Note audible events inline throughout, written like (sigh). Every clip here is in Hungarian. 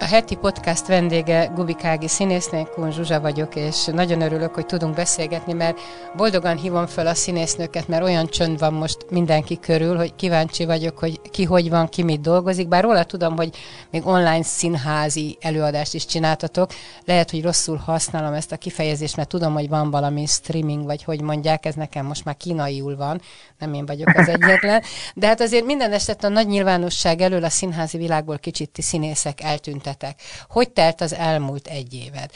A heti podcast vendége Gubikági színésznő, Kun Zsuzsa vagyok, és nagyon örülök, hogy tudunk beszélgetni, mert boldogan hívom fel a színésznőket, mert olyan csönd van most mindenki körül, hogy kíváncsi vagyok, hogy ki hogy van, ki mit dolgozik, bár róla tudom, hogy még online színházi előadást is csináltatok. Lehet, hogy rosszul használom ezt a kifejezést, mert tudom, hogy van valami streaming, vagy hogy mondják, ez nekem most már kínaiul van, nem én vagyok az egyetlen. De hát azért minden eset a nagy nyilvánosság elől a színházi világból kicsit ti színészek eltűnt eltüntetek. Hogy telt az elmúlt egy éved?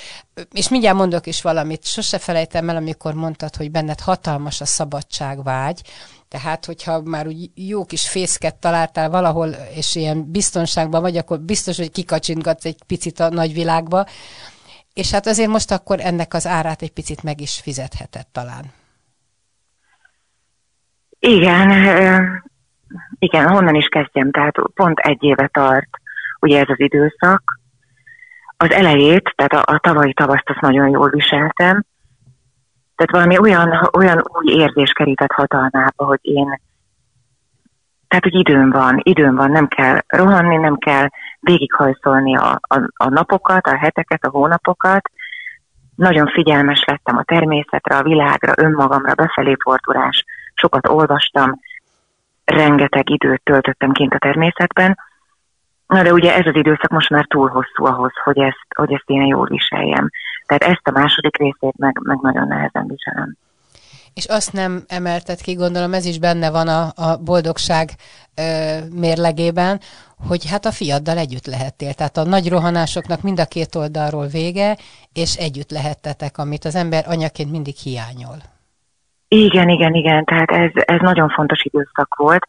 És mindjárt mondok is valamit, sose felejtem el, amikor mondtad, hogy benned hatalmas a szabadságvágy, tehát, hogyha már úgy jó kis fészket találtál valahol, és ilyen biztonságban vagy, akkor biztos, hogy kikacsintgatsz egy picit a nagyvilágba, és hát azért most akkor ennek az árát egy picit meg is fizetheted talán. Igen, igen, honnan is kezdjem, tehát pont egy éve tart ugye ez az időszak. Az elejét, tehát a, a tavalyi tavaszt azt nagyon jól viseltem, tehát valami olyan, olyan új érzés kerített hatalmába, hogy én, tehát hogy időm van, időm van, nem kell rohanni, nem kell végighajszolni a, a, a napokat, a heteket, a hónapokat. Nagyon figyelmes lettem a természetre, a világra, önmagamra, befelé fordulás. Sokat olvastam, rengeteg időt töltöttem kint a természetben, Na de ugye ez az időszak most már túl hosszú ahhoz, hogy ezt, hogy ezt én jól viseljem. Tehát ezt a második részét meg, meg nagyon nehezen viselem. És azt nem emelted ki, gondolom ez is benne van a, a boldogság ö, mérlegében, hogy hát a fiaddal együtt lehettél. Tehát a nagy rohanásoknak mind a két oldalról vége, és együtt lehettetek, amit az ember anyaként mindig hiányol. Igen, igen, igen, tehát ez, ez nagyon fontos időszak volt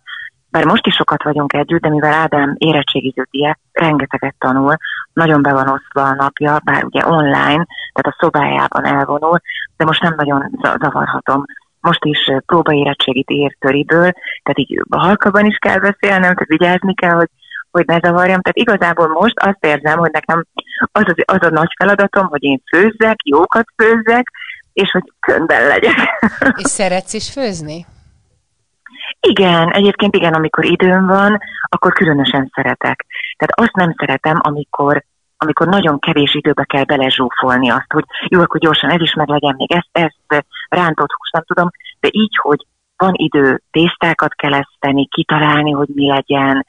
bár most is sokat vagyunk együtt, de mivel Ádám érettségiző diák, rengeteget tanul, nagyon be van osztva a napja, bár ugye online, tehát a szobájában elvonul, de most nem nagyon zavarhatom. Most is próbaérettségit ír töriből, tehát így halkabban is kell beszélnem, tehát vigyázni kell, hogy hogy ne zavarjam. Tehát igazából most azt érzem, hogy nekem az, az, az a nagy feladatom, hogy én főzzek, jókat főzzek, és hogy könyben legyek. És szeretsz is főzni? Igen, egyébként igen, amikor időm van, akkor különösen szeretek. Tehát azt nem szeretem, amikor amikor nagyon kevés időbe kell belezsúfolni azt, hogy jó, akkor gyorsan ez is meg legyen, még ezt, ezt, rántott hús, nem tudom, de így, hogy van idő, tésztákat kell eszteni, kitalálni, hogy mi legyen,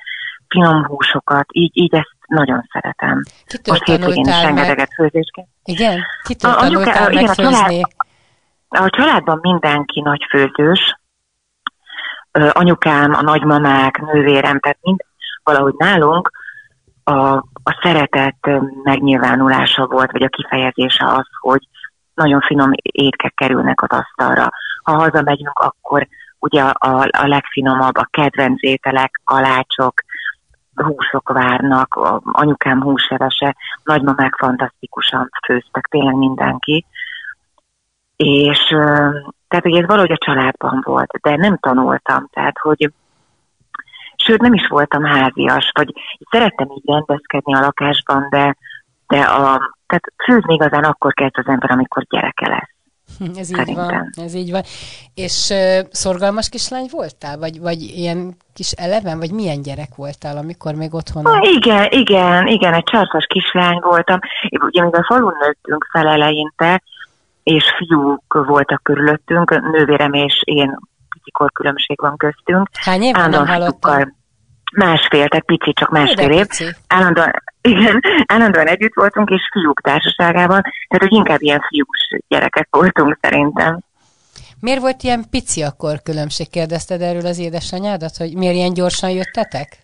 finom húsokat, így, így ezt nagyon szeretem. Kitől Most hétvégén is rengeteget főzésként. Igen? Kitől a, tanultál a, igen, a, család, a családban mindenki nagy főzős, anyukám, a nagymamák, nővérem, tehát mind valahogy nálunk a, a szeretet megnyilvánulása volt, vagy a kifejezése az, hogy nagyon finom étkek kerülnek az asztalra. Ha hazamegyünk, akkor ugye a, a legfinomabb, a kedvenc ételek, kalácsok, húsok várnak, anyukám húsevese, nagymamák fantasztikusan főztek, tényleg mindenki. És tehát, hogy ez valahogy a családban volt, de nem tanultam, tehát, hogy sőt, nem is voltam házias, vagy szerettem így rendezkedni a lakásban, de, de a, tehát főzni igazán akkor kezd az ember, amikor gyereke lesz. (laughs) Ez így Szerintem. van, ez így van. És uh, szorgalmas kislány voltál? Vagy, vagy ilyen kis eleven, vagy milyen gyerek voltál, amikor még otthon? Ah, igen, igen, igen, egy csarkas kislány voltam. Ugye, mivel falun nőttünk fel eleinte, és fiúk voltak körülöttünk, nővérem és én, pici korkülönbség van köztünk. Hány év nem hallottam? Másfél, tehát pici, csak másfél év. Állandóan, (laughs) igen, állandóan együtt voltunk, és fiúk társaságában, tehát hogy inkább ilyen fiús gyerekek voltunk szerintem. Miért volt ilyen pici akkor különbség? Kérdezted erről az édesanyádat, hogy miért ilyen gyorsan jöttetek?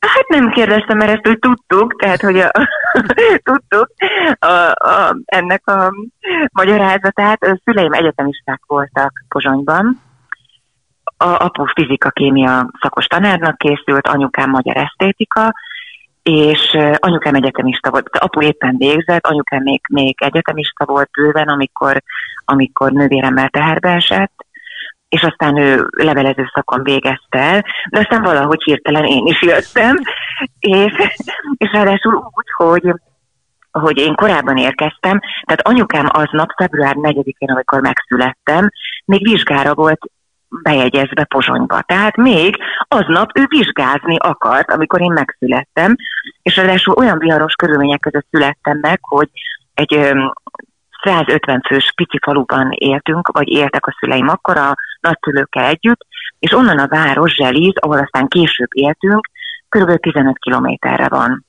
Hát nem kérdeztem, mert ezt úgy tudtuk, tehát hogy a, (laughs) tudtuk a, a, ennek a magyarázatát. A szüleim egyetemisták voltak Pozsonyban. A apu fizika-kémia szakos tanárnak készült, anyukám magyar esztétika, és anyukám egyetemista volt, apu éppen végzett, anyukám még, még egyetemista volt bőven, amikor, amikor nővéremmel teherbe esett, és aztán ő levelező szakon végezte el, de aztán valahogy hirtelen én is jöttem, és, és ráadásul úgy, hogy hogy én korábban érkeztem, tehát anyukám aznap, február 4-én, amikor megszülettem, még vizsgára volt bejegyezve Pozsonyba. Tehát még aznap ő vizsgázni akart, amikor én megszülettem, és ráadásul olyan viharos körülmények között születtem meg, hogy egy 150 fős pici faluban éltünk, vagy éltek a szüleim akkor a nagyszülőkkel együtt, és onnan a város Zseliz, ahol aztán később éltünk, kb. 15 kilométerre van.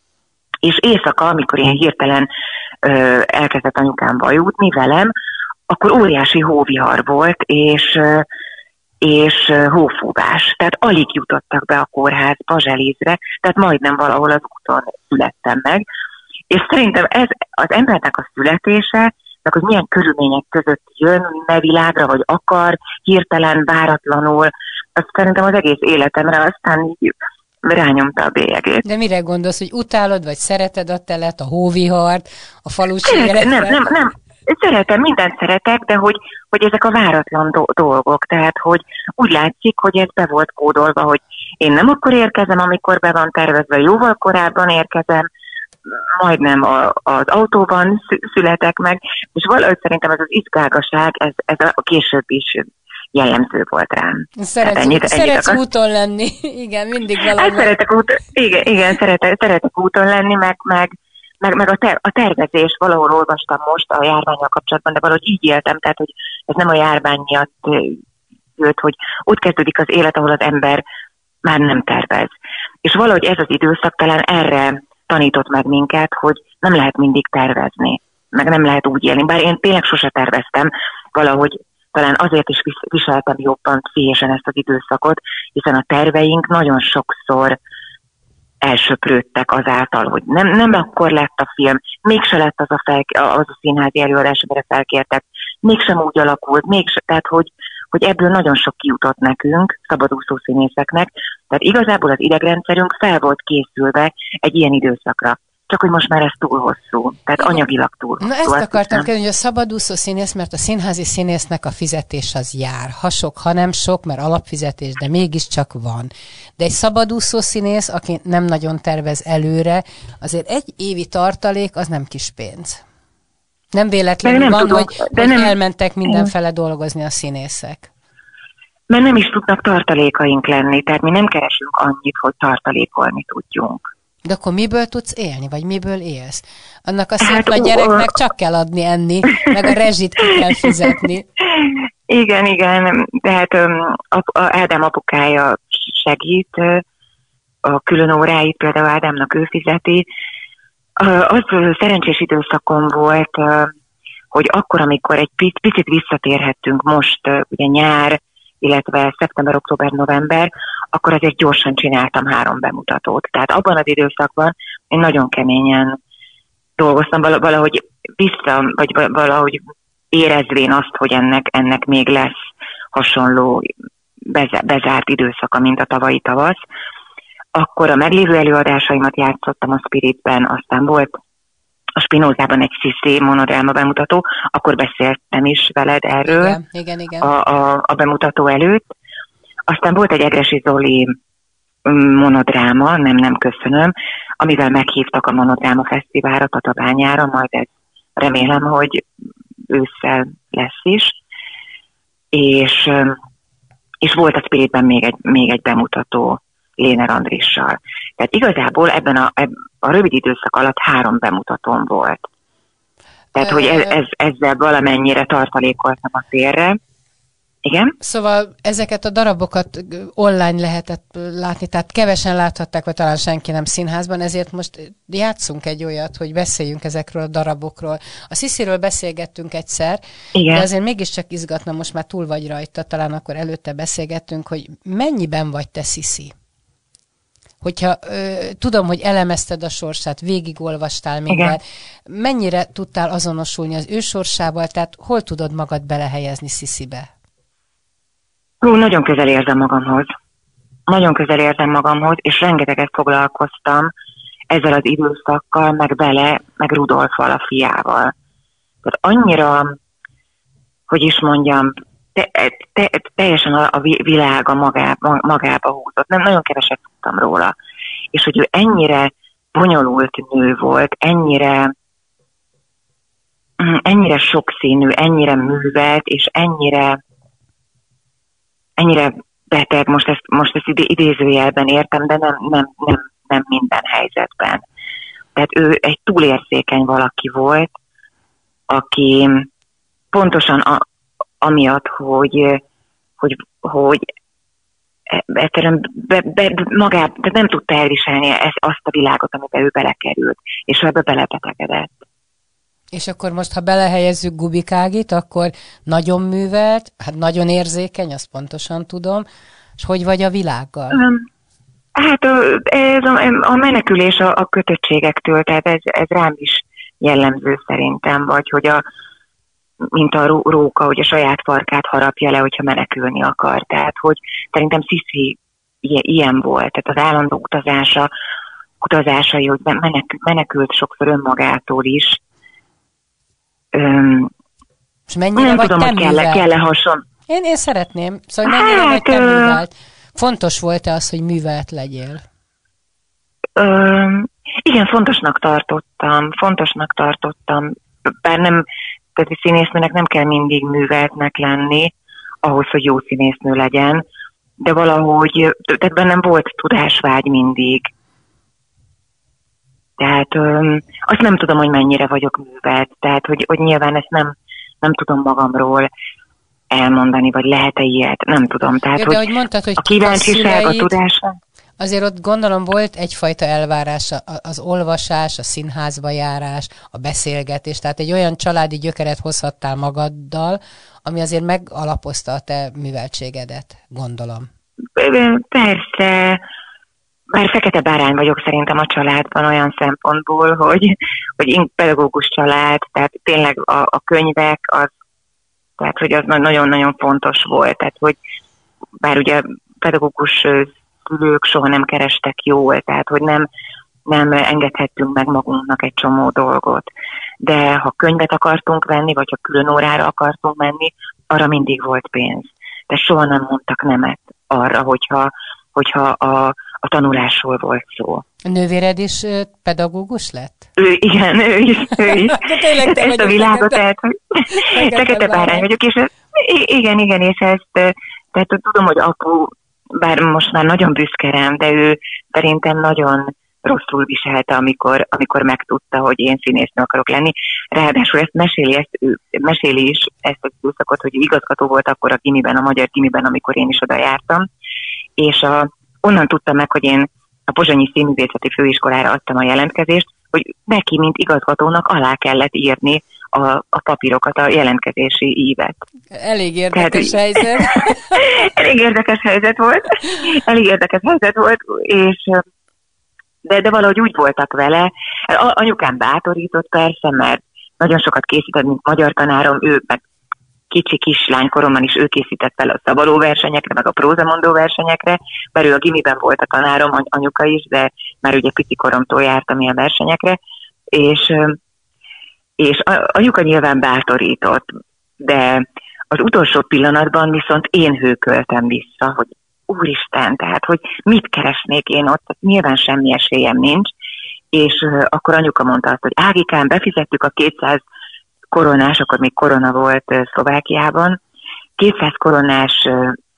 És éjszaka, amikor ilyen hirtelen ö, elkezdett anyukám bajútni velem, akkor óriási hóvihar volt, és ö, és hófúvás. Tehát alig jutottak be a kórházba, Zselízre, tehát majdnem valahol az úton születtem meg. És szerintem ez az embernek a születése, meg hogy milyen körülmények között jön ne világra, vagy akar, hirtelen, váratlanul, azt szerintem az egész életemre aztán így rányomta a bélyegét. De mire gondolsz, hogy utálod, vagy szereted a telet, a hóvihart, a falusi életet? Nem, nem, nem. Szeretem, mindent szeretek, de hogy, hogy ezek a váratlan do- dolgok, tehát hogy úgy látszik, hogy ez be volt kódolva, hogy én nem akkor érkezem, amikor be van tervezve, jóval korábban érkezem, majdnem a, az autóban születek meg, és valahogy szerintem ez az izgágaság, ez, ez a később is jellemző volt rám. Szeretsz, hát ennyit, szeretsz ennyit úton lenni, (laughs) igen, mindig valami. Hát szeretek, út, igen, igen szeretek, szeretek úton lenni, meg, meg, meg, meg a, ter, a tervezés, valahol olvastam most a járványal kapcsolatban, de valahogy így éltem, tehát hogy ez nem a járvány miatt jött, hogy ott kezdődik az élet, ahol az ember már nem tervez. És valahogy ez az időszak talán erre tanított meg minket, hogy nem lehet mindig tervezni, meg nem lehet úgy élni. Bár én tényleg sose terveztem, valahogy talán azért is viseltem jobban pszichésen ezt az időszakot, hiszen a terveink nagyon sokszor elsöprődtek azáltal, hogy nem, nem akkor lett a film, mégse lett az a, fel, az a színházi előadás, amire felkértek, mégsem úgy alakult, mégse, tehát hogy, hogy ebből nagyon sok kijutott nekünk, szabadúszó színészeknek, tehát igazából az idegrendszerünk fel volt készülve egy ilyen időszakra csak hogy most már ez túl hosszú, tehát anyagilag túl hosszú. Na ezt akartam kérdezni, hogy a szabadúszó színész, mert a színházi színésznek a fizetés az jár. Ha sok, ha nem sok, mert alapfizetés, de mégiscsak van. De egy szabadúszó színész, aki nem nagyon tervez előre, azért egy évi tartalék az nem kis pénz. Nem véletlenül nem van, tudom, hogy, de hogy nem... elmentek mindenfele dolgozni a színészek. Mert nem is tudnak tartalékaink lenni, tehát mi nem keresünk annyit, hogy tartalékolni tudjunk. De akkor miből tudsz élni, vagy miből élsz? Annak a szép hát, gyereknek csak kell adni enni, meg a rezsit ki kell fizetni. (laughs) Igen, igen, tehát Ádám apukája segít, a külön óráit például Ádámnak ő fizeti. Az szerencsés időszakom volt, hogy akkor, amikor egy picit visszatérhettünk most, ugye nyár, illetve szeptember, október, november, akkor azért gyorsan csináltam három bemutatót. Tehát abban az időszakban én nagyon keményen dolgoztam, valahogy vissza, vagy valahogy érezvén azt, hogy ennek, ennek még lesz hasonló bezárt időszaka, mint a tavalyi tavasz. Akkor a meglévő előadásaimat játszottam a Spiritben, aztán volt a Spinozában egy Sziszi monodráma bemutató, akkor beszéltem is veled erről igen, igen, igen. A, a, a bemutató előtt. Aztán volt egy Egresi Zoli mm, monodráma, nem, nem köszönöm, amivel meghívtak a monodráma fesztiválra Tatabányára, majd ez remélem, hogy ősszel lesz is. És, és volt a Spiritben még egy, még egy bemutató Léner Andrissal. Tehát igazából ebben a, a rövid időszak alatt három bemutatón volt. Tehát, hogy ez, ez, ezzel valamennyire tartalékoltam a térre. Igen? Szóval ezeket a darabokat online lehetett látni, tehát kevesen láthatták, vagy talán senki nem színházban, ezért most játszunk egy olyat, hogy beszéljünk ezekről a darabokról. A Szisziről beszélgettünk egyszer, Igen. de azért mégiscsak izgatna, most már túl vagy rajta, talán akkor előtte beszélgettünk, hogy mennyiben vagy te Sziszi? Hogyha ö, tudom, hogy elemezted a sorsát, végigolvastál mindent, mennyire tudtál azonosulni az ő sorsával, tehát hol tudod magad belehelyezni Sziszibe? Hú, nagyon közel érzem magamhoz. Nagyon közel érzem magamhoz, és rengeteget foglalkoztam ezzel az időszakkal, meg bele, meg Rudolfval a fiával. Tehát annyira, hogy is mondjam, te, te, teljesen a, a világ a magába, magába húzott. Nem, nagyon keveset tudtam róla. És hogy ő ennyire bonyolult nő volt, ennyire (clears throat) ennyire sokszínű, ennyire művelt, és ennyire ennyire beteg, most ezt, most ezt idézőjelben értem, de nem, nem, nem, nem minden helyzetben. Tehát ő egy túlérzékeny valaki volt, aki pontosan a, amiatt, hogy, hogy, hogy egyszerűen be, be, magát, de nem tudta elviselni ezt, azt a világot, amiben ő belekerült, és ebbe belebetegedett. És akkor most, ha belehelyezzük Gubikágit, akkor nagyon művelt, hát nagyon érzékeny, azt pontosan tudom, és hogy vagy a világgal? Hát ez a, a menekülés a, a kötöttségektől, tehát ez, ez rám is jellemző szerintem, vagy hogy a, mint a róka, hogy a saját farkát harapja le, hogyha menekülni akar. Tehát, hogy szerintem Sziszi ilyen volt, tehát az állandó utazása, utazásai, hogy menekült sokszor önmagától is. Öm, És mennyire nem vagy tudom, hogy kell, kell-e hason. Én, én szeretném. Szóval mennyire hát, vagy te művelt? Fontos volt-e az, hogy művelt legyél? Öm, igen, fontosnak tartottam, fontosnak tartottam, bár nem, tehát a színésznőnek nem kell mindig műveltnek lenni, ahhoz, hogy jó színésznő legyen, de valahogy, tehát bennem volt tudásvágy mindig. Tehát öm, azt nem tudom, hogy mennyire vagyok művelt, tehát hogy, hogy nyilván ezt nem, nem tudom magamról elmondani, vagy lehet-e ilyet, nem tudom. Tehát, ja, de hogy, hogy mondtad, hogy a kíváncsiság, a tudás. Azért ott gondolom volt egyfajta elvárás az olvasás, a színházba járás, a beszélgetés, tehát egy olyan családi gyökeret hozhattál magaddal, ami azért megalapozta a te műveltségedet, gondolom. Persze, már fekete bárány vagyok szerintem a családban olyan szempontból, hogy, hogy pedagógus család, tehát tényleg a, a könyvek, az, tehát hogy az nagyon-nagyon fontos volt, tehát hogy bár ugye pedagógus szülők soha nem kerestek jól, tehát hogy nem, nem engedhettünk meg magunknak egy csomó dolgot. De ha könyvet akartunk venni, vagy ha külön órára akartunk menni, arra mindig volt pénz. De soha nem mondtak nemet arra, hogyha, hogyha a, a tanulásról volt szó. A nővéred is pedagógus lett? Ő, igen, ő is. Ő is. (laughs) tényleg te ezt a világot, tehát, hogy (laughs) fekete bárány vagyok, és igen, igen, és ezt, tehát tudom, hogy apu bár most már nagyon büszke rám, de ő szerintem nagyon rosszul viselte, amikor, amikor megtudta, hogy én színésznő akarok lenni. Ráadásul ezt meséli, ezt, ő, meséli is ezt az időszakot, hogy igazgató volt akkor a gimiben, a magyar gimiben, amikor én is oda jártam, és a, onnan tudtam meg, hogy én a Pozsonyi Színművészeti Főiskolára adtam a jelentkezést, hogy neki, mint igazgatónak alá kellett írni a, a papírokat, a jelentkezési ívet. Elég érdekes Tehát, helyzet. (laughs) elég érdekes helyzet volt. Elég érdekes helyzet volt, és de, de valahogy úgy voltak vele. A, anyukám bátorított persze, mert nagyon sokat készített, mint magyar tanárom, ő meg kicsi kislány koromban is ő készített fel a szabadó versenyekre, meg a prózamondó versenyekre, mert ő a gimiben volt a tanárom, anyuka is, de már ugye pici koromtól jártam ilyen versenyekre, és és a, anyuka nyilván bátorított, de az utolsó pillanatban viszont én hőköltem vissza, hogy úristen, tehát hogy mit keresnék én ott, tehát nyilván semmi esélyem nincs, és akkor anyuka mondta azt, hogy Ágikán, befizettük a 200 koronás, akkor még korona volt Szlovákiában, 200 koronás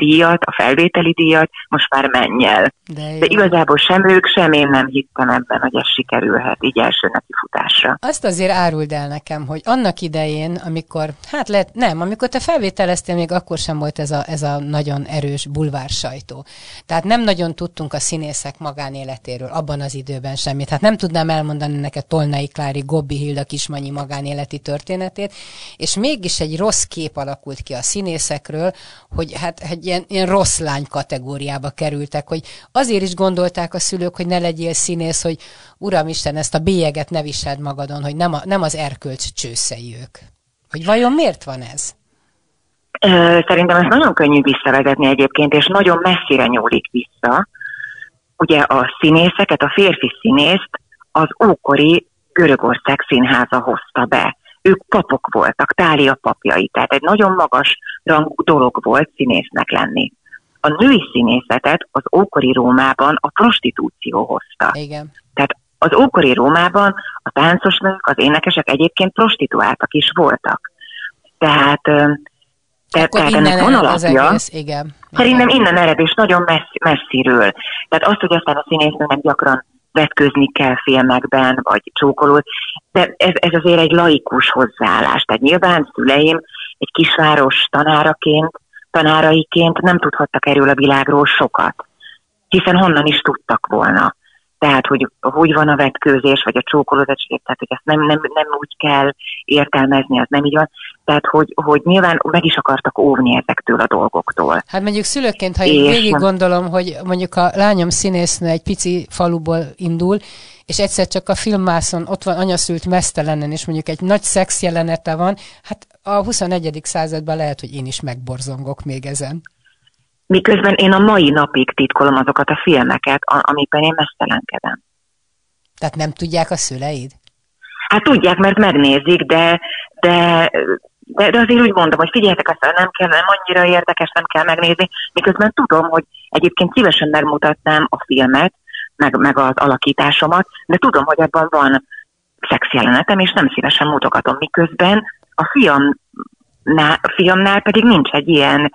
díjat, a felvételi díjat, most már menj el. De, De igazából sem ők, sem én nem hittem ebben, hogy ez sikerülhet így első futásra. Azt azért áruld el nekem, hogy annak idején, amikor, hát lehet, nem, amikor te felvételeztél, még akkor sem volt ez a, ez a nagyon erős bulvár sajtó. Tehát nem nagyon tudtunk a színészek magánéletéről abban az időben semmit. Hát nem tudnám elmondani neked Tolnai Klári, Gobbi Hilda Kismanyi magánéleti történetét, és mégis egy rossz kép alakult ki a színészekről, hogy hát egy ilyen, ilyen rossz lány kategóriába kerültek, hogy azért is gondolták a szülők, hogy ne legyél színész, hogy uram Isten, ezt a bélyeget ne viseld magadon, hogy nem, a, nem az erkölcs csőszei ők. Hogy vajon miért van ez? Szerintem ez nagyon könnyű visszavezetni egyébként, és nagyon messzire nyúlik vissza. Ugye a színészeket, a férfi színészt az ókori Görögország színháza hozta be. Ők papok voltak, Tália papjai, tehát egy nagyon magas rangú dolog volt színésznek lenni. A női színészetet az ókori Rómában a prostitúció hozta. Igen. Tehát az ókori Rómában a táncos nők, az énekesek egyébként prostituáltak is voltak. Tehát, te, tehát ennek van alapja. Egész, igen. Szerintem innen ered, és nagyon messzi, messziről. Tehát azt, hogy aztán a színésznőnek gyakran vetkőzni kell filmekben, vagy csókolót, de ez, ez azért egy laikus hozzáállás. Tehát nyilván szüleim egy kisváros tanáraként, tanáraiként nem tudhattak erről a világról sokat, hiszen honnan is tudtak volna tehát hogy hogy van a vetkőzés, vagy a csókolózás, tehát hogy ezt nem, nem, nem úgy kell értelmezni, az nem így van. Tehát, hogy, hogy nyilván meg is akartak óvni ezektől a dolgoktól. Hát mondjuk szülőként, ha én végig gondolom, hogy mondjuk a lányom színésznő egy pici faluból indul, és egyszer csak a filmmászon ott van anyaszült mesztelenen, és mondjuk egy nagy szex jelenete van, hát a 21. században lehet, hogy én is megborzongok még ezen. Miközben én a mai napig titkolom azokat a filmeket, amikben én mesztelenkedem. Tehát nem tudják a szüleid? Hát tudják, mert megnézik, de, de, de, de azért úgy mondom, hogy figyeljetek, azt nem kell, nem annyira érdekes, nem kell megnézni, miközben tudom, hogy egyébként szívesen megmutatnám a filmet, meg, meg az alakításomat, de tudom, hogy abban van szexjelenetem, és nem szívesen mutogatom, miközben a fiam a fiamnál pedig nincs egy ilyen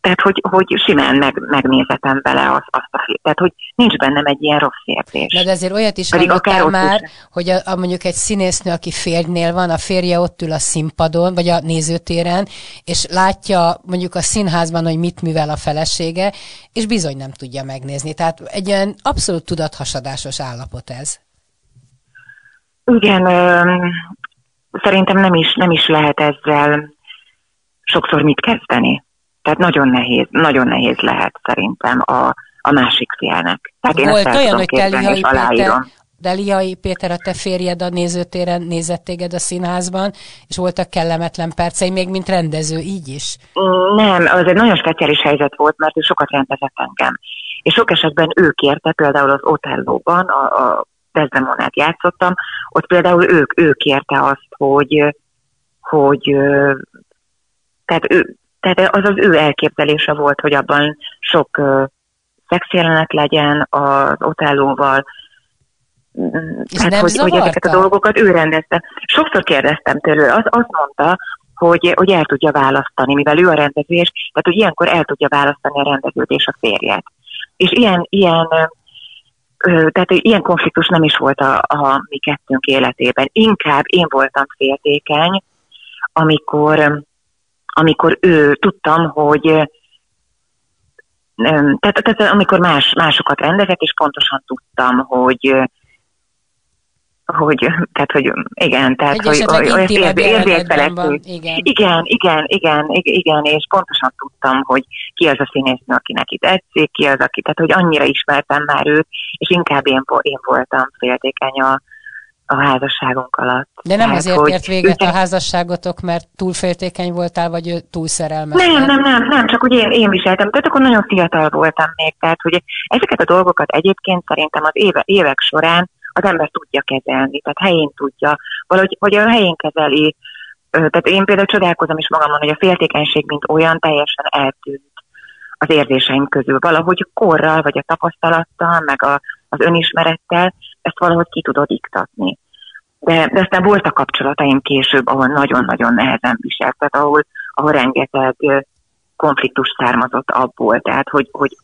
tehát, hogy, hogy simán meg, megnézetem vele azt, azt a film. Tehát, hogy nincs bennem egy ilyen rossz érzés. De, de azért olyat is Pedig akár már, is. hogy a, a, mondjuk egy színésznő, aki férjnél van, a férje ott ül a színpadon, vagy a nézőtéren, és látja mondjuk a színházban, hogy mit művel a felesége, és bizony nem tudja megnézni. Tehát egy olyan abszolút tudathasadásos állapot ez. Igen, ö, szerintem nem is, nem is lehet ezzel sokszor mit kezdeni. Tehát nagyon nehéz, nagyon nehéz lehet szerintem a, a másik félnek. Tehát én Volt olyan, hogy te Lihai Péter, de Lihai Péter, a te férjed a nézőtéren nézett téged a színházban, és voltak kellemetlen percei, még mint rendező, így is? Nem, az egy nagyon speciális helyzet volt, mert ő sokat rendezett engem. És sok esetben ő kérte, például az Otellóban, a, a Desdemonát játszottam, ott például ők, ő kérte azt, hogy, hogy tehát ő, tehát az az ő elképzelése volt, hogy abban sok uh, szexjelenet legyen az otellóval, hát, hogy, hogy ezeket a dolgokat ő rendezte. Sokszor kérdeztem tőle, az, azt mondta, hogy, hogy el tudja választani, mivel ő a rendezés, tehát hogy ilyenkor el tudja választani a rendezőt és a férjet. És ilyen, ilyen tehát ilyen konfliktus nem is volt a, a mi kettőnk életében. Inkább én voltam féltékeny, amikor amikor ő tudtam, hogy tehát, tehát amikor más, másokat rendezek, és pontosan tudtam, hogy hogy, tehát, hogy igen, tehát, hogy, hogy, hogy érzékelek, igen. igen, igen, igen, igen, és pontosan tudtam, hogy ki az a színésznő, aki neki tetszik, ki az, aki, tehát, hogy annyira ismertem már őt, és inkább én, én voltam féltékeny a, a házasságunk alatt. De nem azért hogy ért véget ő... a házasságotok, mert túl féltékeny voltál, vagy ő túl szerelmes? Nem, nem, nem, nem, csak ugye én, én viseltem. Tehát akkor nagyon fiatal voltam még. Tehát, hogy ezeket a dolgokat egyébként szerintem az éve, évek során az ember tudja kezelni, tehát helyén tudja, valahogy hogy a helyén kezeli. Tehát én például csodálkozom is magamon, hogy a féltékenység, mint olyan, teljesen eltűnt az érzéseim közül. Valahogy korral, vagy a tapasztalattal, meg a, az önismerettel ezt valahogy ki tudod iktatni. De, de aztán voltak kapcsolataim később, ahol nagyon-nagyon nehezen viselt, tehát ahol, ahol rengeteg konfliktus származott abból, tehát hogy, hogy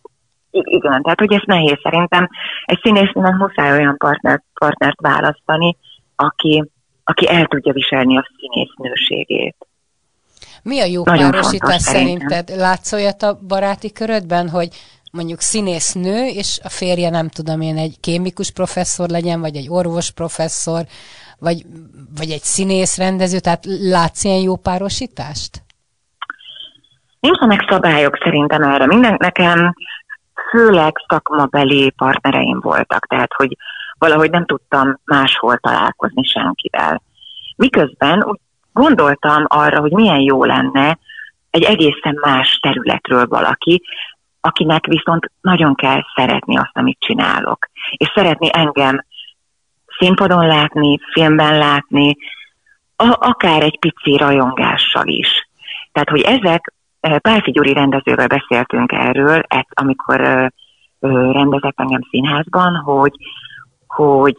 igen, tehát hogy ez nehéz szerintem. Egy színésznek muszáj olyan partnert, partnert választani, aki, aki el tudja viselni a színésznőségét. Mi a jó Nagyon párosítás szerinted? Látsz olyat a baráti körödben, hogy mondjuk színésznő, és a férje nem tudom én egy kémikus professzor legyen, vagy egy orvos professzor, vagy, vagy egy színész rendező, tehát látsz ilyen jó párosítást? Nincsenek szabályok szerintem erre. Minden nekem főleg szakmabeli partnereim voltak, tehát hogy valahogy nem tudtam máshol találkozni senkivel. Miközben úgy gondoltam arra, hogy milyen jó lenne egy egészen más területről valaki, akinek viszont nagyon kell szeretni azt, amit csinálok. És szeretni engem színpadon látni, filmben látni, a, akár egy pici rajongással is. Tehát, hogy ezek, Pálfi Gyuri rendezővel beszéltünk erről, amikor rendezett engem színházban, hogy, hogy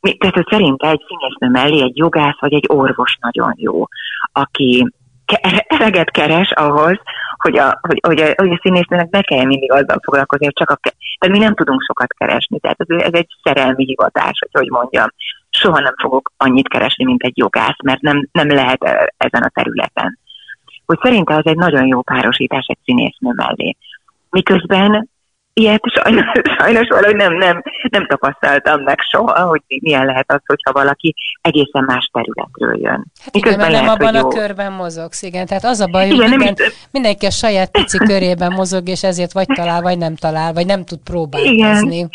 tehát, hogy szerint egy színésznő mellé egy jogász vagy egy orvos nagyon jó, aki (laughs) eleget keres ahhoz, hogy a, hogy, hogy a, hogy a színésznőnek ne kelljen mindig azzal foglalkozni, hogy csak a... Tehát mi nem tudunk sokat keresni, tehát ez, ez egy szerelmi hivatás, hogy hogy mondjam. Soha nem fogok annyit keresni, mint egy jogász, mert nem, nem lehet ezen a területen. Hogy szerinte az egy nagyon jó párosítás egy színésznő mellé. Miközben ilyet sajnos, (laughs) sajnos valahogy nem, nem, nem tapasztaltam meg soha, hogy milyen lehet az, hogyha valaki egészen más területről jön. Hát igen, mert nem abban a körben mozogsz, igen. Tehát az a baj, hogy igen, minden, is... mindenki a saját pici (laughs) körében mozog, és ezért vagy talál, vagy nem talál, vagy nem tud próbálkozni. Igen.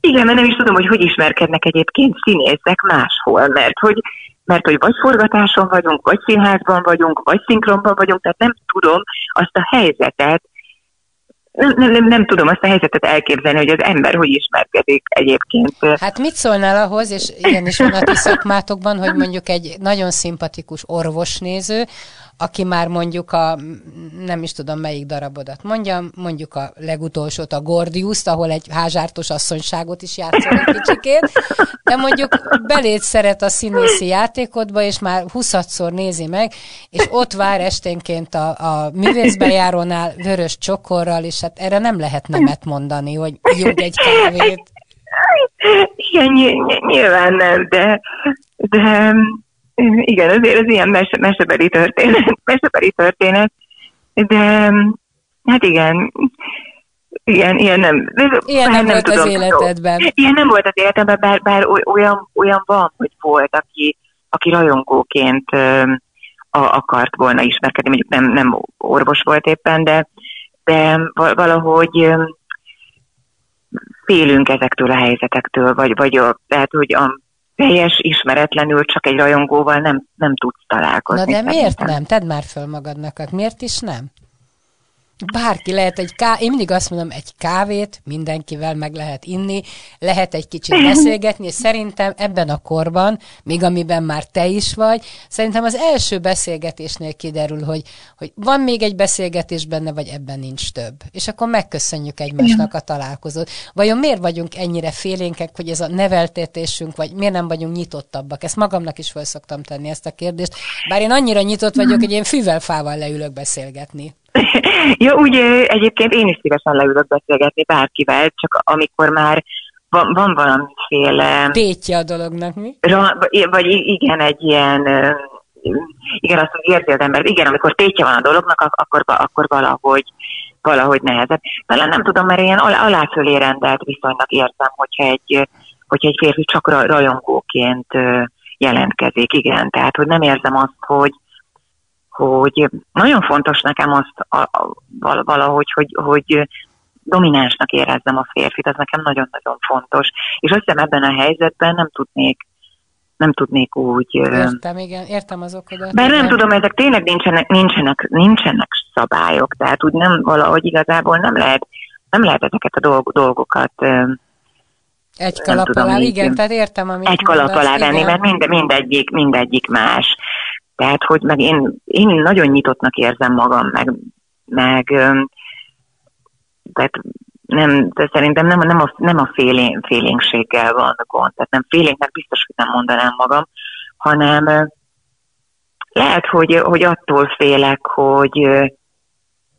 Igen, mert nem is tudom, hogy hogy ismerkednek egyébként színészek máshol, mert hogy, mert hogy vagy forgatáson vagyunk, vagy színházban vagyunk, vagy szinkronban vagyunk, tehát nem tudom azt a helyzetet, nem, nem, nem, tudom azt a helyzetet elképzelni, hogy az ember hogy ismerkedik egyébként. Hát mit szólnál ahhoz, és igenis van a ti szakmátokban, hogy mondjuk egy nagyon szimpatikus orvosnéző, aki már mondjuk a, nem is tudom melyik darabodat mondjam, mondjuk a legutolsót, a Gordiuszt, ahol egy házártos asszonyságot is játszol egy kicsikét, de mondjuk belét szeret a színészi játékodba, és már huszadszor nézi meg, és ott vár esténként a, a művészbejárónál vörös csokorral, és hát erre nem lehet nemet mondani, hogy jog egy kávét. Igen, nyilván nem, de, de igen, azért az ilyen mese, mesebeli történet, (laughs) mesebeli történet, de hát igen, igen, ilyen nem. Ilyen nem, nem volt tudom, az életedben. Ilyen nem volt az életemben, bár, bár olyan, olyan van, hogy volt, aki, aki rajongóként akart volna ismerkedni, mondjuk nem, nem orvos volt éppen, de, de valahogy félünk ezektől a helyzetektől, vagy, vagy a, tehát, hogy a, teljes ismeretlenül csak egy rajongóval nem, nem tudsz találkozni. Na de miért nem? Tedd már föl magadnak, miért is nem? Bárki lehet egy ká... Én mindig azt mondom, egy kávét mindenkivel meg lehet inni, lehet egy kicsit (laughs) beszélgetni, és szerintem ebben a korban, még amiben már te is vagy, szerintem az első beszélgetésnél kiderül, hogy, hogy van még egy beszélgetés benne, vagy ebben nincs több. És akkor megköszönjük egymásnak a találkozót. Vajon miért vagyunk ennyire félénkek, hogy ez a neveltetésünk, vagy miért nem vagyunk nyitottabbak? Ezt magamnak is fel szoktam tenni ezt a kérdést. Bár én annyira nyitott vagyok, hogy én fűvel fával leülök beszélgetni. (laughs) ja, úgy egyébként én is szívesen leülök beszélgetni bárkivel, csak amikor már van, van valamiféle... Tétje a dolognak, mi? Ra, vagy igen, egy ilyen... Igen, azt hogy érzi az ember. Igen, amikor tétje van a dolognak, akkor, akkor valahogy valahogy nehezebb. Talán nem tudom, mert ilyen aláfölé rendelt viszonylag érzem, hogyha egy, hogyha egy férfi csak rajongóként jelentkezik, igen. Tehát, hogy nem érzem azt, hogy, hogy nagyon fontos nekem azt a, a, valahogy, hogy, hogy dominánsnak érezzem a férfit, az nekem nagyon-nagyon fontos. És azt hiszem ebben a helyzetben nem tudnék nem tudnék úgy... Értem, igen, értem az okodat. Bár nem igen. tudom, ezek tényleg nincsenek, nincsenek, nincsenek szabályok, tehát úgy nem valahogy igazából nem lehet, nem lehet ezeket a dolg, dolgokat egy kalap alá, igen, tehát értem, amit Egy kalap alá venni, mert mind, mindegyik, mindegyik más. Tehát, hogy meg én, én nagyon nyitottnak érzem magam, meg, meg tehát nem, de szerintem nem, nem a, nem a félén, félénkséggel van gond. Tehát nem félénknek biztos, hogy nem mondanám magam, hanem lehet, hogy, hogy attól félek, hogy,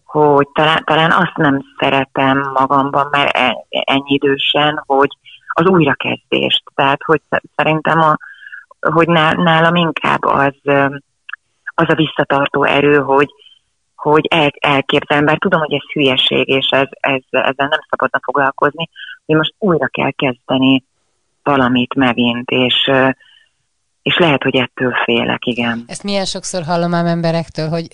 hogy talán, talán azt nem szeretem magamban már e, ennyi idősen, hogy az újrakezdést. Tehát, hogy szerintem a, hogy nálam inkább az, az a visszatartó erő, hogy, hogy el, elképzelem, bár tudom, hogy ez hülyeség, és ez, ez, ezzel nem szabadna foglalkozni, hogy most újra kell kezdeni valamit megint, és, és lehet, hogy ettől félek, igen. Ezt milyen sokszor hallom ám emberektől, hogy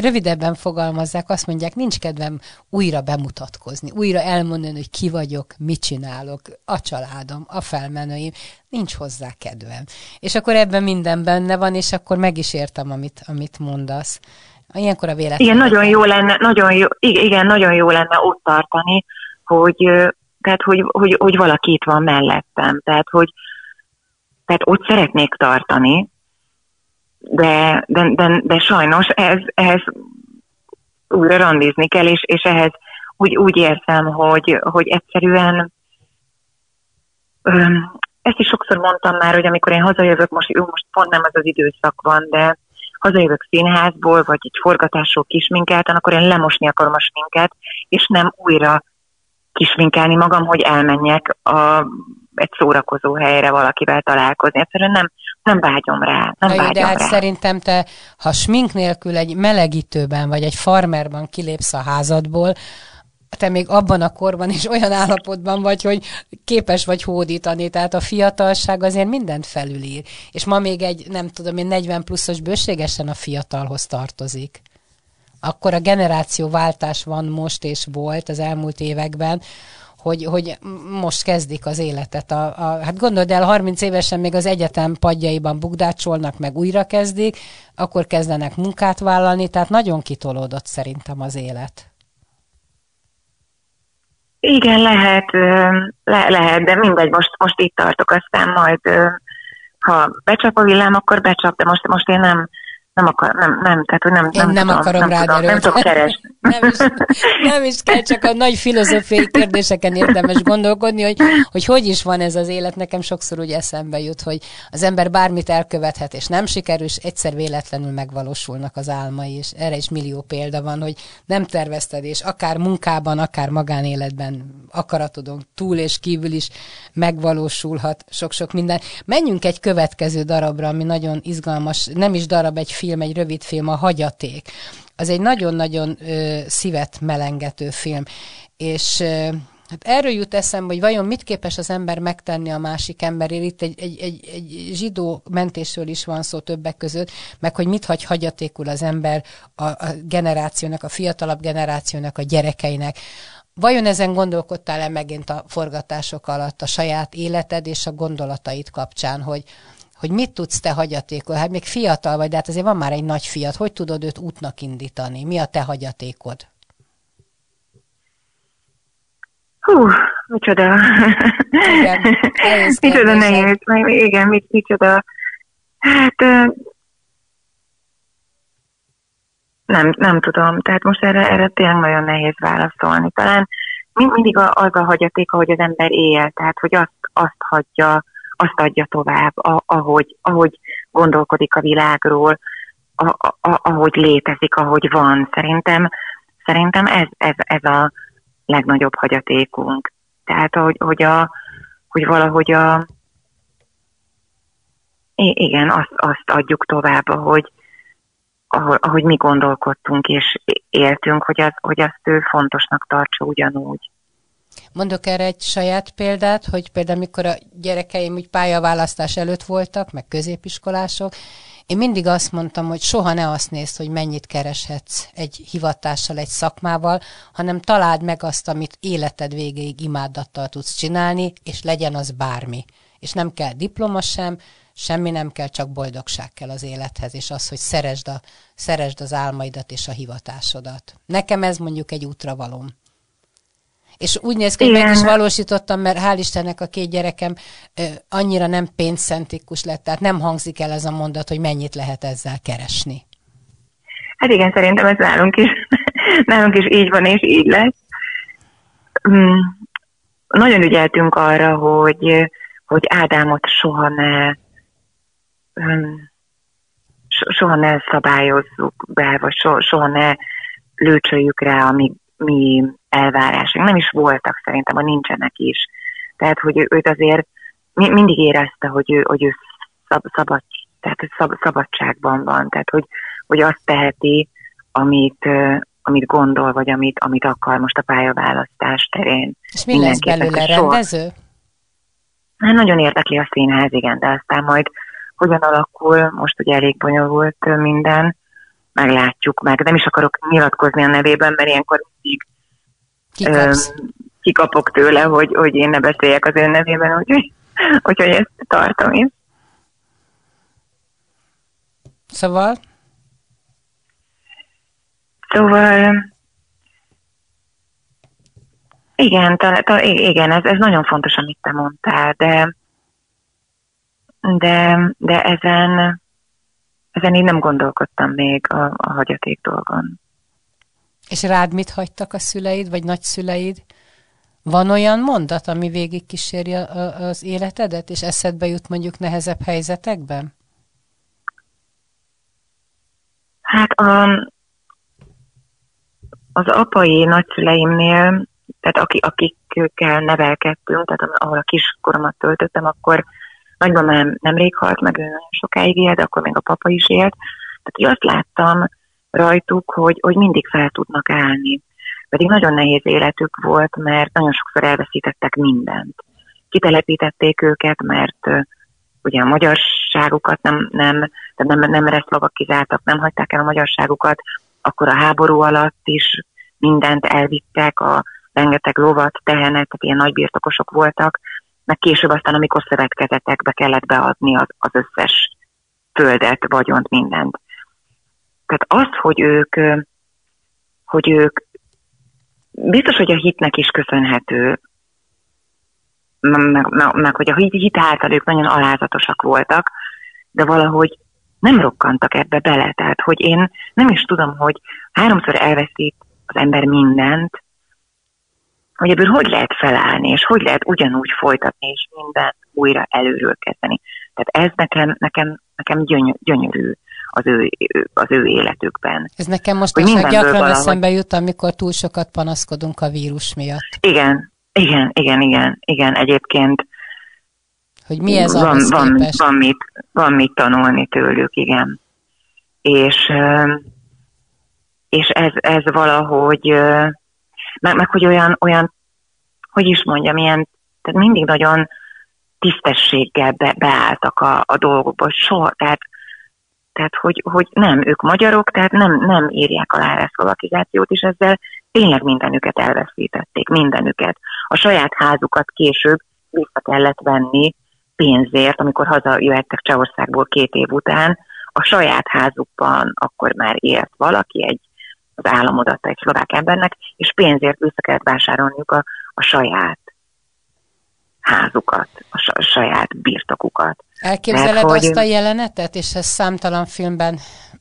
rövidebben fogalmazzák, azt mondják, nincs kedvem újra bemutatkozni, újra elmondani, hogy ki vagyok, mit csinálok, a családom, a felmenőim, nincs hozzá kedvem. És akkor ebben minden benne van, és akkor meg is értem, amit, amit mondasz. Ilyenkor a véletlen. Igen, nagyon jó lenne, nagyon jó, igen, nagyon jó lenne ott tartani, hogy, tehát, hogy, hogy, hogy valaki itt van mellettem. Tehát, hogy, tehát ott szeretnék tartani, de, de, de, de sajnos ez, ehhez újra randizni kell, és, és ehhez úgy, úgy érzem, hogy, hogy egyszerűen öm, ezt is sokszor mondtam már, hogy amikor én hazajövök, most, jó, most pont nem az az időszak van, de hazajövök színházból, vagy egy forgatásról kisminkelten, akkor én lemosni akarom a sminket, és nem újra kisminkálni magam, hogy elmenjek a, egy szórakozó helyre valakivel találkozni. Egyszerűen nem, nem vágyom rá. Nem Na, vágyom de hát rá. szerintem te, ha smink nélkül egy melegítőben vagy egy farmerban kilépsz a házadból, te még abban a korban is olyan állapotban vagy, hogy képes vagy hódítani, tehát a fiatalság azért mindent felülír. És ma még egy, nem tudom én, 40 pluszos bőségesen a fiatalhoz tartozik. Akkor a generációváltás van most és volt az elmúlt években, hogy, hogy most kezdik az életet. A, a, hát gondold el, 30 évesen még az egyetem padjaiban bugdácsolnak, meg újra kezdik, akkor kezdenek munkát vállalni, tehát nagyon kitolódott szerintem az élet. Igen, lehet, le, lehet, de mindegy, most, most itt tartok, aztán majd, ha becsap a villám, akkor becsap, de most, most én nem, nem akar, nem, nem, tehát hogy nem, Én nem, nem akarom nem rád tudom, nem tudok keresni. (laughs) nem, is, nem is kell, csak a nagy filozófiai kérdéseken érdemes gondolkodni, hogy, hogy hogy is van ez az élet. Nekem sokszor úgy eszembe jut, hogy az ember bármit elkövethet, és nem sikerül, és egyszer véletlenül megvalósulnak az álmai, és erre is millió példa van, hogy nem tervezted, és akár munkában, akár magánéletben akaratodon túl és kívül is megvalósulhat sok-sok minden. Menjünk egy következő darabra, ami nagyon izgalmas, nem is darab, egy film, film, egy rövid film, a Hagyaték. Az egy nagyon-nagyon ö, szívet melengető film. És ö, Hát erről jut eszembe, hogy vajon mit képes az ember megtenni a másik emberért. Itt egy, egy, egy, egy zsidó mentésről is van szó többek között, meg hogy mit hagy hagyatékul az ember a, a generációnak, a fiatalabb generációnak, a gyerekeinek. Vajon ezen gondolkodtál-e megint a forgatások alatt a saját életed és a gondolataid kapcsán, hogy, hogy mit tudsz te hagyatékol? Hát még fiatal vagy, de hát azért van már egy nagy fiat. Hogy tudod őt útnak indítani? Mi a te hagyatékod? Hú, micsoda. Igen, (laughs) micsoda nehéz. Igen, mit, micsoda. Hát nem, nem tudom. Tehát most erre, erre tényleg nagyon nehéz válaszolni. Talán mindig az a hagyaték, ahogy az ember él, tehát hogy azt, azt hagyja, azt adja tovább, ahogy, ahogy gondolkodik a világról, ahogy létezik, ahogy van. Szerintem, szerintem ez, ez, ez a legnagyobb hagyatékunk. Tehát, hogy, hogy, a, hogy valahogy a, igen, azt, azt adjuk tovább, ahogy, ahogy, ahogy mi gondolkodtunk és éltünk, hogy, az, hogy azt ő fontosnak tartsa ugyanúgy. Mondok erre egy saját példát, hogy például mikor a gyerekeim úgy pályaválasztás előtt voltak, meg középiskolások, én mindig azt mondtam, hogy soha ne azt nézd, hogy mennyit kereshetsz egy hivatással, egy szakmával, hanem találd meg azt, amit életed végéig imádattal tudsz csinálni, és legyen az bármi. És nem kell diploma sem, semmi nem kell, csak boldogság kell az élethez, és az, hogy szeresd, a, szeresd az álmaidat és a hivatásodat. Nekem ez mondjuk egy útravalom. És úgy néz ki, hogy meg is valósítottam, mert hál' Istennek a két gyerekem ö, annyira nem pénzcentrikus lett, tehát nem hangzik el ez a mondat, hogy mennyit lehet ezzel keresni. Hát igen, szerintem ez nálunk is, (laughs) nálunk is így van, és így lesz. Mm, nagyon ügyeltünk arra, hogy, hogy Ádámot soha ne mm, soha ne szabályozzuk be, vagy so, soha ne lőcsöljük rá, amíg mi elvárásunk. Nem is voltak szerintem, a nincsenek is. Tehát, hogy őt azért mindig érezte, hogy ő, hogy ő szab, szabad, tehát szab, szabadságban van. Tehát, hogy, hogy azt teheti, amit, amit gondol, vagy amit, amit akar most a pályaválasztás terén. És mi lesz belőle rendező? Hát nagyon érdekli a színház, igen, de aztán majd hogyan alakul, most ugye elég bonyolult minden, meglátjuk meg. Nem is akarok nyilatkozni a nevében, mert ilyenkor mindig Kikapsz. kikapok tőle, hogy, hogy én ne beszéljek az ön nevében, úgyhogy, (laughs) úgyhogy ezt tartom én. Szóval? Szóval igen, ta, ta, igen ez, ez nagyon fontos, amit te mondtál, de de, de ezen, ezen én nem gondolkodtam még a, a hagyaték dolgon. És rád mit hagytak a szüleid, vagy nagyszüleid? Van olyan mondat, ami végig kíséri az életedet, és eszedbe jut mondjuk nehezebb helyzetekben? Hát a, az apai nagyszüleimnél, tehát aki, akikkel nevelkedtünk, tehát ahol a kiskoromat töltöttem, akkor nagymamám nemrég halt, meg ő nagyon sokáig élt, de akkor még a papa is élt. Tehát azt láttam rajtuk, hogy, hogy mindig fel tudnak állni. Pedig nagyon nehéz életük volt, mert nagyon sokszor elveszítettek mindent. Kitelepítették őket, mert ugye a magyarságukat nem, nem, nem, nem reszlovakizáltak, nem hagyták el a magyarságukat, akkor a háború alatt is mindent elvittek, a rengeteg lovat, tehenet, tehát ilyen nagybirtokosok voltak, meg később aztán, amikor szövetkezetekbe kellett beadni az, az összes földet, vagyont, mindent. Tehát az, hogy ők, hogy ők biztos, hogy a hitnek is köszönhető, meg, meg, meg hogy a hit által ők nagyon alázatosak voltak, de valahogy nem rokkantak ebbe bele. Tehát, hogy én nem is tudom, hogy háromszor elveszít az ember mindent, hogy ebből hogy lehet felállni, és hogy lehet ugyanúgy folytatni, és minden újra előről kezdeni. Tehát ez nekem, nekem, nekem gyönyörű az ő, az ő életükben. Ez nekem most gyakran valahogy... eszembe jut, amikor túl sokat panaszkodunk a vírus miatt. Igen, igen, igen, igen, igen, egyébként hogy mi ez van, van, van, mit, van mit tanulni tőlük, igen. És, és ez, ez valahogy, meg, meg hogy olyan, olyan, hogy is mondjam, ilyen, tehát mindig nagyon tisztességgel be, beálltak a, a dolgokba, soha, tehát tehát, hogy, hogy nem, ők magyarok, tehát nem, nem írják alá a szlovakizációt, és ezzel tényleg mindenüket elveszítették, mindenüket. A saját házukat később vissza kellett venni pénzért, amikor hazajöhettek Csehországból két év után, a saját házukban akkor már élt valaki, egy, az állam adatta egy szlovák embernek, és pénzért vissza kellett vásárolniuk a, a saját házukat, a saját birtokukat. Elképzeled Mert, azt hogy... a jelenetet, és ez számtalan filmben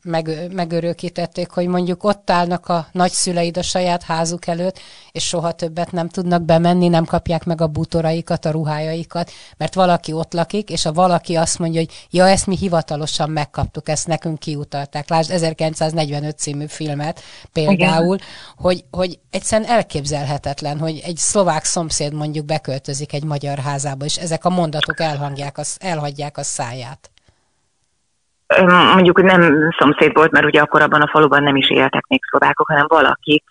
meg, megörökítették, hogy mondjuk ott állnak a nagyszüleid a saját házuk előtt, és soha többet nem tudnak bemenni, nem kapják meg a bútoraikat, a ruhájaikat, mert valaki ott lakik, és a valaki azt mondja, hogy ja, ezt mi hivatalosan megkaptuk, ezt nekünk kiutalták. Lásd 1945 című filmet például, Igen. hogy, hogy egyszerűen elképzelhetetlen, hogy egy szlovák szomszéd mondjuk beköltözik egy magyar házába, és ezek a mondatok elhangják, az, elhagyják a száját mondjuk nem szomszéd volt, mert ugye akkor abban a faluban nem is éltek még szlovákok, hanem valakit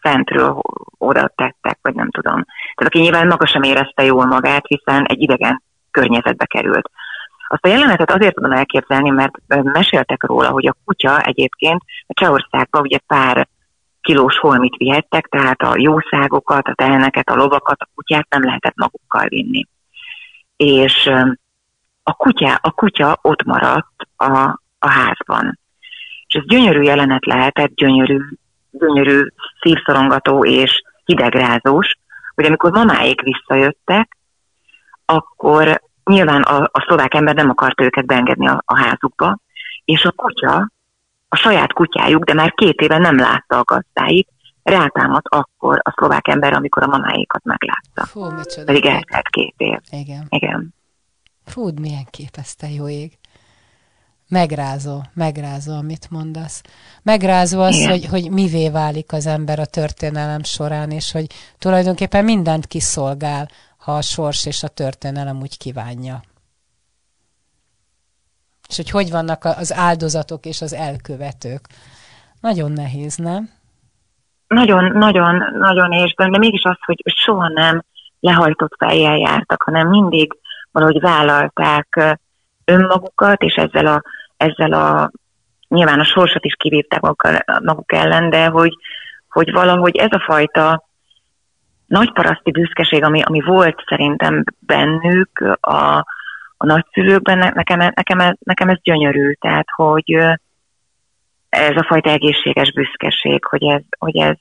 fentről oda tettek, vagy nem tudom. Tehát aki nyilván maga sem érezte jól magát, hiszen egy idegen környezetbe került. Azt a jelenetet azért tudom elképzelni, mert meséltek róla, hogy a kutya egyébként a Csehországban ugye pár kilós holmit vihettek, tehát a jószágokat, a teheneket, a lovakat, a kutyát nem lehetett magukkal vinni. És a kutya, a kutya ott maradt a, a házban. És ez gyönyörű jelenet lehetett, gyönyörű, gyönyörű szívszorongató és hidegrázós, hogy amikor mamáik visszajöttek, akkor nyilván a, a szlovák ember nem akart őket beengedni a, a házukba, és a kutya, a saját kutyájuk, de már két éve nem látta a gazdáit, rátámadt akkor a szlovák ember, amikor a mamáikat meglátta. Fú, micsoda. Pedig eltelt két év. Igen. Igen. Fú, milyen képeszte jó ég. Megrázó, megrázó, amit mondasz. Megrázó az, hogy, hogy mivé válik az ember a történelem során, és hogy tulajdonképpen mindent kiszolgál, ha a sors és a történelem úgy kívánja. És hogy hogy vannak az áldozatok és az elkövetők. Nagyon nehéz, nem? Nagyon, nagyon, nagyon és de mégis az, hogy soha nem lehajtott fejjel jártak, hanem mindig valahogy vállalták önmagukat, és ezzel a, ezzel a nyilván a sorsot is kivívták maguk ellen, de hogy, hogy valahogy ez a fajta nagyparaszti büszkeség, ami, ami volt szerintem bennük a, a nagyszülőkben, nekem, nekem, nekem ez gyönyörű, tehát hogy ez a fajta egészséges büszkeség, hogy ez, hogy ez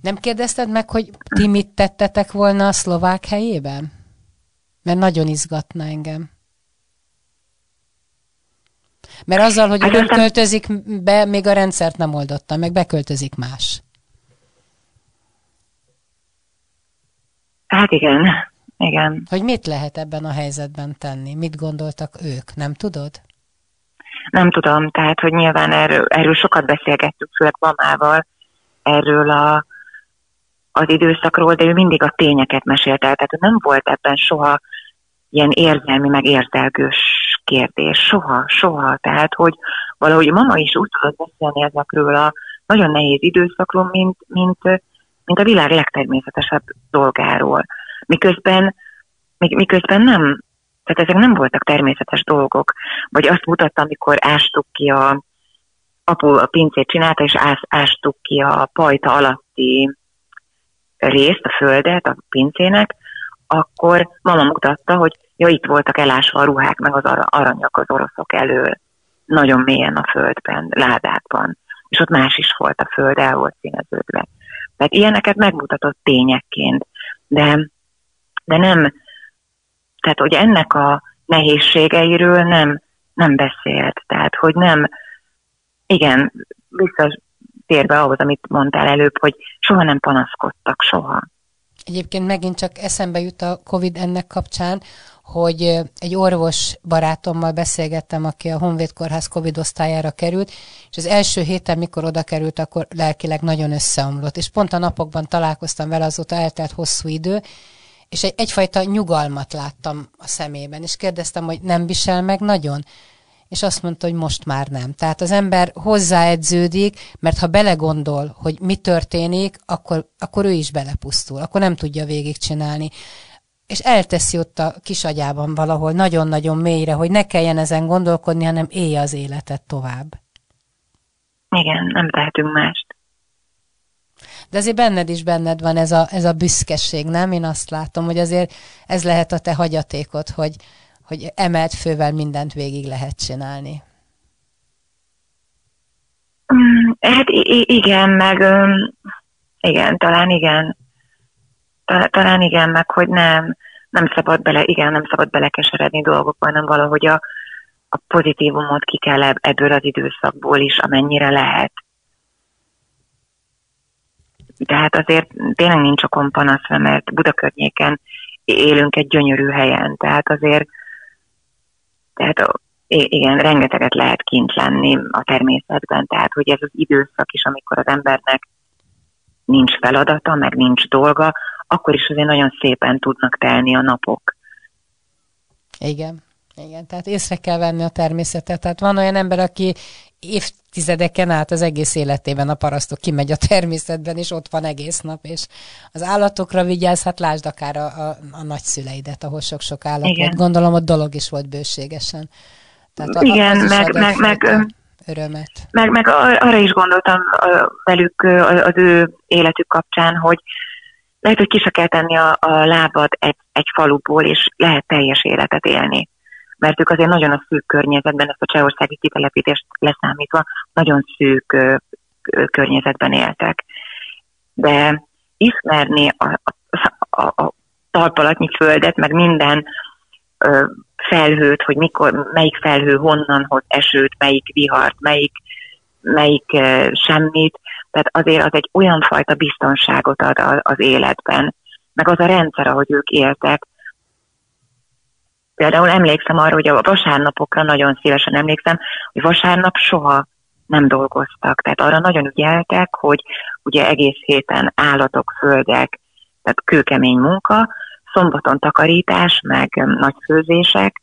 nem kérdezted meg, hogy ti mit tettetek volna a szlovák helyében? Mert nagyon izgatna engem. Mert azzal, hogy hát ön költözik be, még a rendszert nem oldotta, meg beköltözik más. Hát igen, igen. Hogy mit lehet ebben a helyzetben tenni? Mit gondoltak ők? Nem tudod? Nem tudom, tehát, hogy nyilván erről, erről sokat beszélgettük, főleg mamával, erről a, az időszakról, de ő mindig a tényeket mesélte el, tehát nem volt ebben soha ilyen érzelmi, meg érzelgős kérdés. Soha, soha. Tehát, hogy valahogy mama is úgy tudott beszélni ezekről a nagyon nehéz időszakról, mint, mint, mint a világ legtermészetesebb dolgáról. Miközben, miközben nem, tehát ezek nem voltak természetes dolgok. Vagy azt mutatta, amikor ástuk ki a, apu a pincét csinálta, és ás, ástuk ki a pajta alatti részt, a földet a pincének, akkor mama mutatta, hogy ja, itt voltak elásva a ruhák, meg az aranyak az oroszok elől. Nagyon mélyen a földben, ládákban. És ott más is volt a föld, el volt színeződve. Tehát ilyeneket megmutatott tényekként. De, de nem, tehát hogy ennek a nehézségeiről nem, nem beszélt. Tehát, hogy nem, igen, visszatérve ahhoz, amit mondtál előbb, hogy soha nem panaszkodtak, soha. Egyébként megint csak eszembe jut a COVID ennek kapcsán, hogy egy orvos barátommal beszélgettem, aki a Honvéd Kórház Covid osztályára került, és az első héten, mikor oda került, akkor lelkileg nagyon összeomlott. És pont a napokban találkoztam vele, azóta eltelt hosszú idő, és egy, egyfajta nyugalmat láttam a szemében, és kérdeztem, hogy nem visel meg nagyon? És azt mondta, hogy most már nem. Tehát az ember hozzáedződik, mert ha belegondol, hogy mi történik, akkor, akkor ő is belepusztul, akkor nem tudja végigcsinálni. És elteszi ott a kisagyában valahol nagyon-nagyon mélyre, hogy ne kelljen ezen gondolkodni, hanem élje az életet tovább. Igen, nem tehetünk mást. De azért benned is benned van ez a, ez a büszkeség, nem? Én azt látom, hogy azért ez lehet a te hagyatékod, hogy, hogy emelt fővel mindent végig lehet csinálni. Mm, hát igen, meg igen, talán igen. Talán igen, meg hogy nem, nem szabad bele, igen, nem szabad belekeseredni dolgokban, hanem valahogy a, a pozitívumot ki kell ebből az időszakból is, amennyire lehet. De hát azért tényleg nincs okon panaszra, mert Budakörnyéken élünk egy gyönyörű helyen, tehát azért tehát igen, rengeteget lehet kint lenni a természetben, tehát hogy ez az időszak is, amikor az embernek nincs feladata, meg nincs dolga, akkor is azért nagyon szépen tudnak telni a napok. Igen. Igen, tehát észre kell venni a természetet. Tehát van olyan ember, aki évtizedeken át az egész életében a parasztok kimegy a természetben, és ott van egész nap, és az állatokra vigyáz, hát lásd akár a, a, a nagyszüleidet, ahol sok-sok állat Igen. volt. Gondolom, ott dolog is volt bőségesen. Tehát Igen, meg, meg, meg, örömet. Meg, meg arra is gondoltam velük az ő életük kapcsán, hogy lehet, hogy ki se kell tenni a, a lábad egy, egy faluból, és lehet teljes életet élni mert ők azért nagyon a szűk környezetben, ezt a csehországi kitelepítést leszámítva, nagyon szűk ö, környezetben éltek. De ismerni a, a, a, a talpalatnyi földet, meg minden ö, felhőt, hogy mikor, melyik felhő honnan hoz esőt, melyik vihart, melyik, melyik ö, semmit, tehát azért az egy olyan fajta biztonságot ad az életben, meg az a rendszer, ahogy ők éltek, Például emlékszem arra, hogy a vasárnapokra nagyon szívesen emlékszem, hogy vasárnap soha nem dolgoztak. Tehát arra nagyon ügyeltek, hogy ugye egész héten állatok, földek, tehát kőkemény munka, szombaton takarítás, meg nagy főzések,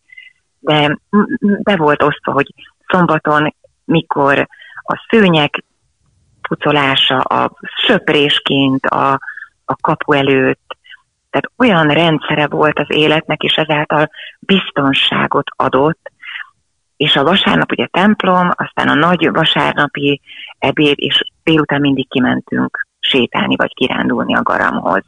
de be volt osztva, hogy szombaton mikor a szőnyek pucolása, a söprésként, a, a kapu előtt, tehát olyan rendszere volt az életnek, és ezáltal biztonságot adott, és a vasárnap ugye templom, aztán a nagy vasárnapi ebéd, és délután mindig kimentünk sétálni, vagy kirándulni a garamhoz.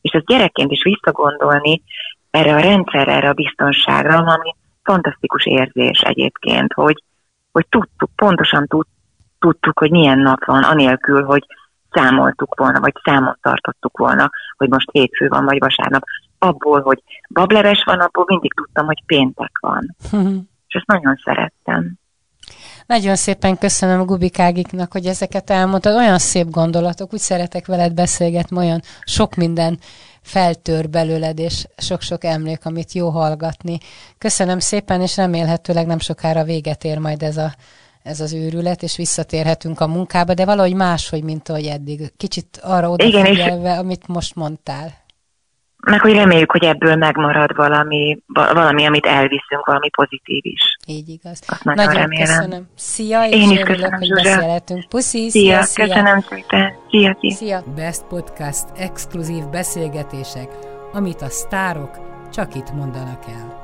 És az gyerekként is visszagondolni erre a rendszerre, erre a biztonságra, ami fantasztikus érzés egyébként, hogy, hogy tudtuk, pontosan tud, tudtuk, hogy milyen nap van, anélkül, hogy számoltuk volna, vagy számot tartottuk volna, hogy most hétfő van, vagy vasárnap. abból, hogy bableves van, abból mindig tudtam, hogy péntek van. És ezt nagyon szerettem. Nagyon szépen köszönöm Gubikágiknak, hogy ezeket elmondtad. Olyan szép gondolatok, úgy szeretek veled beszélgetni, olyan sok minden feltör belőled, és sok-sok emlék, amit jó hallgatni. Köszönöm szépen, és remélhetőleg nem sokára véget ér majd ez, a, ez az őrület, és visszatérhetünk a munkába, de valahogy máshogy, mint ahogy eddig. Kicsit arra odafigyelve, amit most mondtál meg hogy reméljük, hogy ebből megmarad valami, valami, amit elviszünk, valami pozitív is. Így igaz. Azt nagyon, nagyon remélem. köszönöm. Szia, és Én is köszönöm, hogy Zsuzsa. beszélhetünk. Puszi, szia, szia, köszönöm szépen. Szia, szia. szia. Best Podcast exkluzív beszélgetések, amit a sztárok csak itt mondanak el.